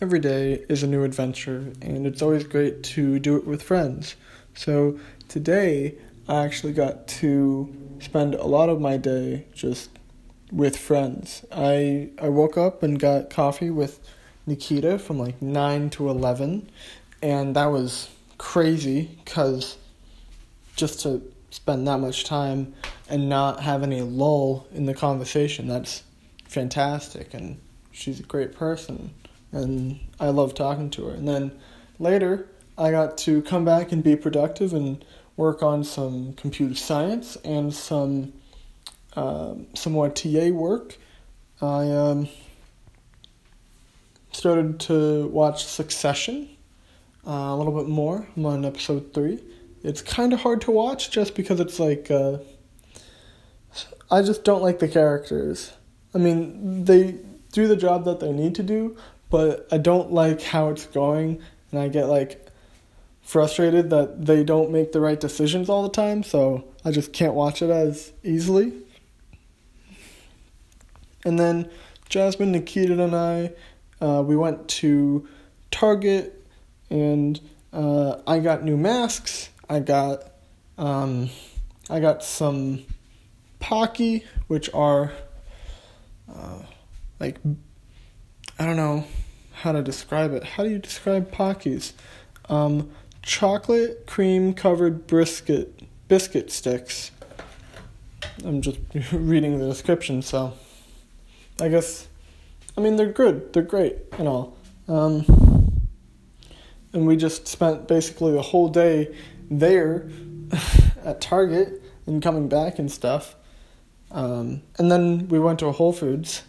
every day is a new adventure, and it's always great to do it with friends. So today, I actually got to spend a lot of my day just with friends. I I woke up and got coffee with Nikita from like 9 to 11, and that was crazy cuz just to spend that much time and not have any lull in the conversation, that's fantastic and she's a great person and I love talking to her. And then later, I got to come back and be productive and work on some computer science and some um, some more TA work. I um, started to watch Succession uh, a little bit more. I'm on episode three. It's kind of hard to watch just because it's like uh, I just don't like the characters. I mean, they do the job that they need to do, but I don't like how it's going, and I get like frustrated that they don't make the right decisions all the time, so I just can't watch it as easily. And then Jasmine, Nikita, and I, uh, we went to Target, and uh, I got new masks. I got, um, I got some Pocky, which are uh, like I don't know how to describe it. How do you describe Pockies? Um, chocolate cream covered brisket biscuit sticks. I'm just reading the description, so I guess I mean they're good, they're great and all. Um, and we just spent basically the whole day there at Target and coming back and stuff. Um, and then we went to Whole Foods,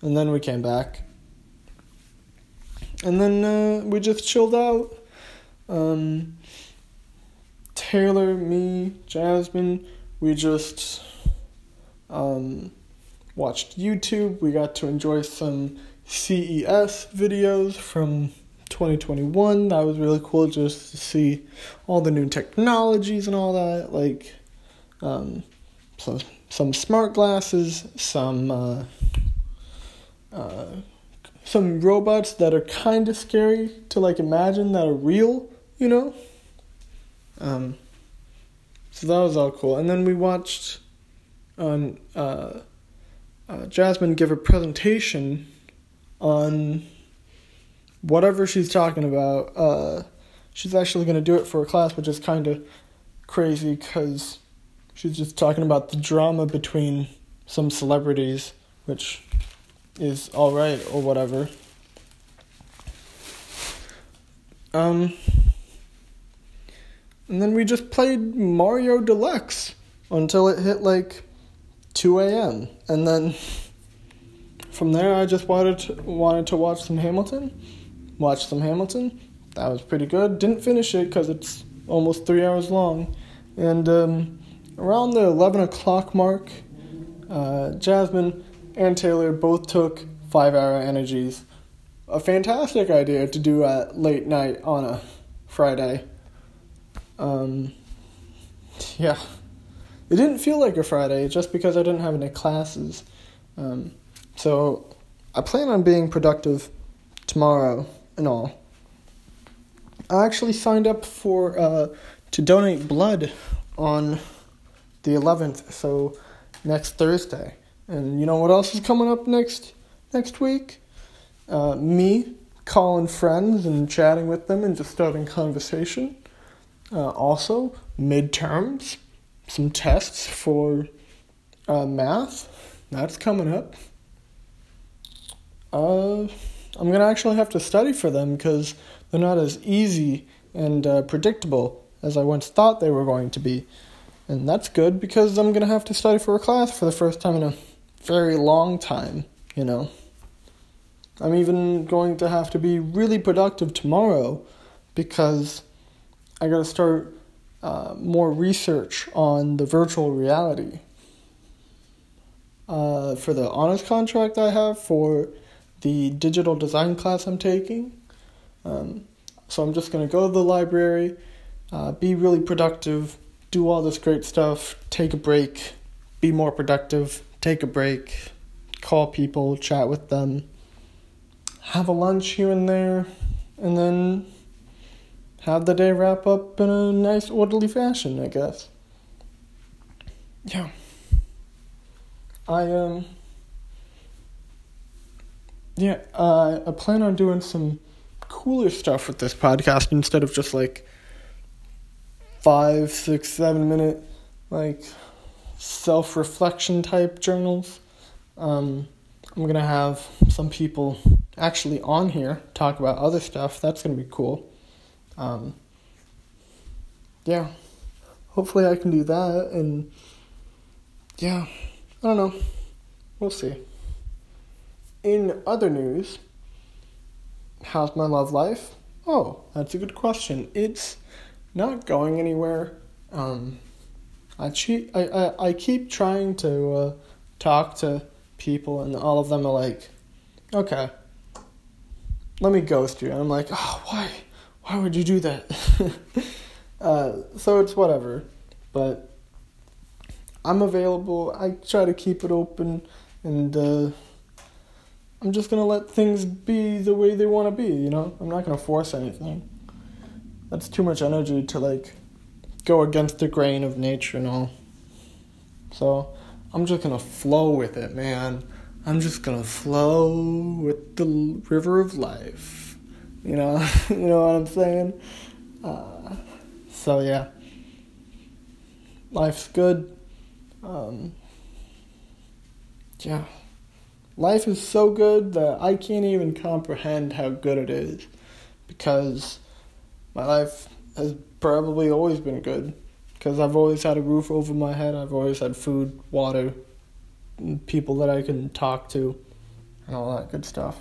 and then we came back and then uh, we just chilled out. Um, Taylor, me, Jasmine, we just um, watched YouTube. We got to enjoy some CES videos from 2021. That was really cool just to see all the new technologies and all that. Like, um, so some smart glasses, some uh, uh, some robots that are kind of scary to like imagine that are real, you know? Um, so that was all cool. And then we watched on uh, uh, Jasmine give a presentation on whatever she's talking about. Uh, she's actually going to do it for a class, which is kind of crazy because she's just talking about the drama between some celebrities, which is alright or whatever. Um, and then we just played Mario Deluxe until it hit like 2 a.m. And then from there, I just wanted to, wanted to watch some Hamilton. Watch some Hamilton. That was pretty good. Didn't finish it because it's almost three hours long. And um, around the 11 o'clock mark, uh, Jasmine and Taylor both took five hour energies. A fantastic idea to do at late night on a Friday. Um, yeah. It didn't feel like a Friday just because I didn't have any classes. Um, so I plan on being productive tomorrow and all. I actually signed up for uh, to donate blood on the 11th, so next Thursday. And you know what else is coming up next next week? Uh, me calling friends and chatting with them and just starting conversation. Uh, also, midterms, some tests for uh, math. That's coming up. Uh, I'm gonna actually have to study for them because they're not as easy and uh, predictable as I once thought they were going to be. And that's good because I'm gonna have to study for a class for the first time in a very long time, you know. I'm even going to have to be really productive tomorrow because I got to start uh, more research on the virtual reality. Uh, for the honors contract I have for the digital design class I'm taking. Um, so I'm just to go to the library, uh, be really productive, do all this great stuff, take a break, be more productive, take a break, call people, chat with them, have a lunch here and there, and then have the day wrap up in a nice, orderly fashion, I guess. Yeah. I, um, yeah, uh, I plan on doing some cooler stuff with this podcast instead of just like five, six, seven minute, like, self reflection type journals. Um, I'm going to have some people actually on here talk about other stuff. That's going to be cool. Um, yeah. Hopefully I can do that. And yeah, I don't know. We'll see. In other news, how's my love life? Oh, that's a good question. It's not going anywhere. Um, I, che- I, I, I keep trying to uh, talk to people, and all of them are like, okay, let me ghost you. And I'm like, oh, why? Why would you do that? uh, so it's whatever. But I'm available. I try to keep it open, and uh, I'm just gonna let things be the way they want to be. You know, I'm not gonna force anything. That's too much energy to like go against the grain of nature and all. So I'm just gonna flow with it, man. I'm just gonna flow with the river of life. You know, you know what I'm saying? Uh, so yeah, life's good. Um, yeah, life is so good that I can't even comprehend how good it is, because my life has probably always been good because I've always had a roof over my head. I've always had food, water, people that I can talk to, and all that good stuff.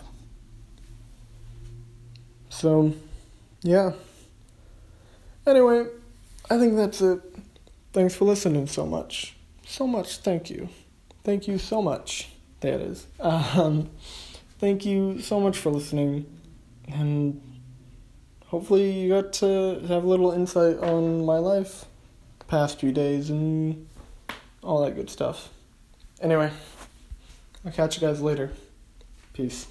So, yeah. Anyway, I think that's it. Thanks for listening so much. So much. Thank you. Thank you so much. There it is. Um, thank you so much for listening. And hopefully, you got to have a little insight on my life past few days and all that good stuff. Anyway, I'll catch you guys later. Peace.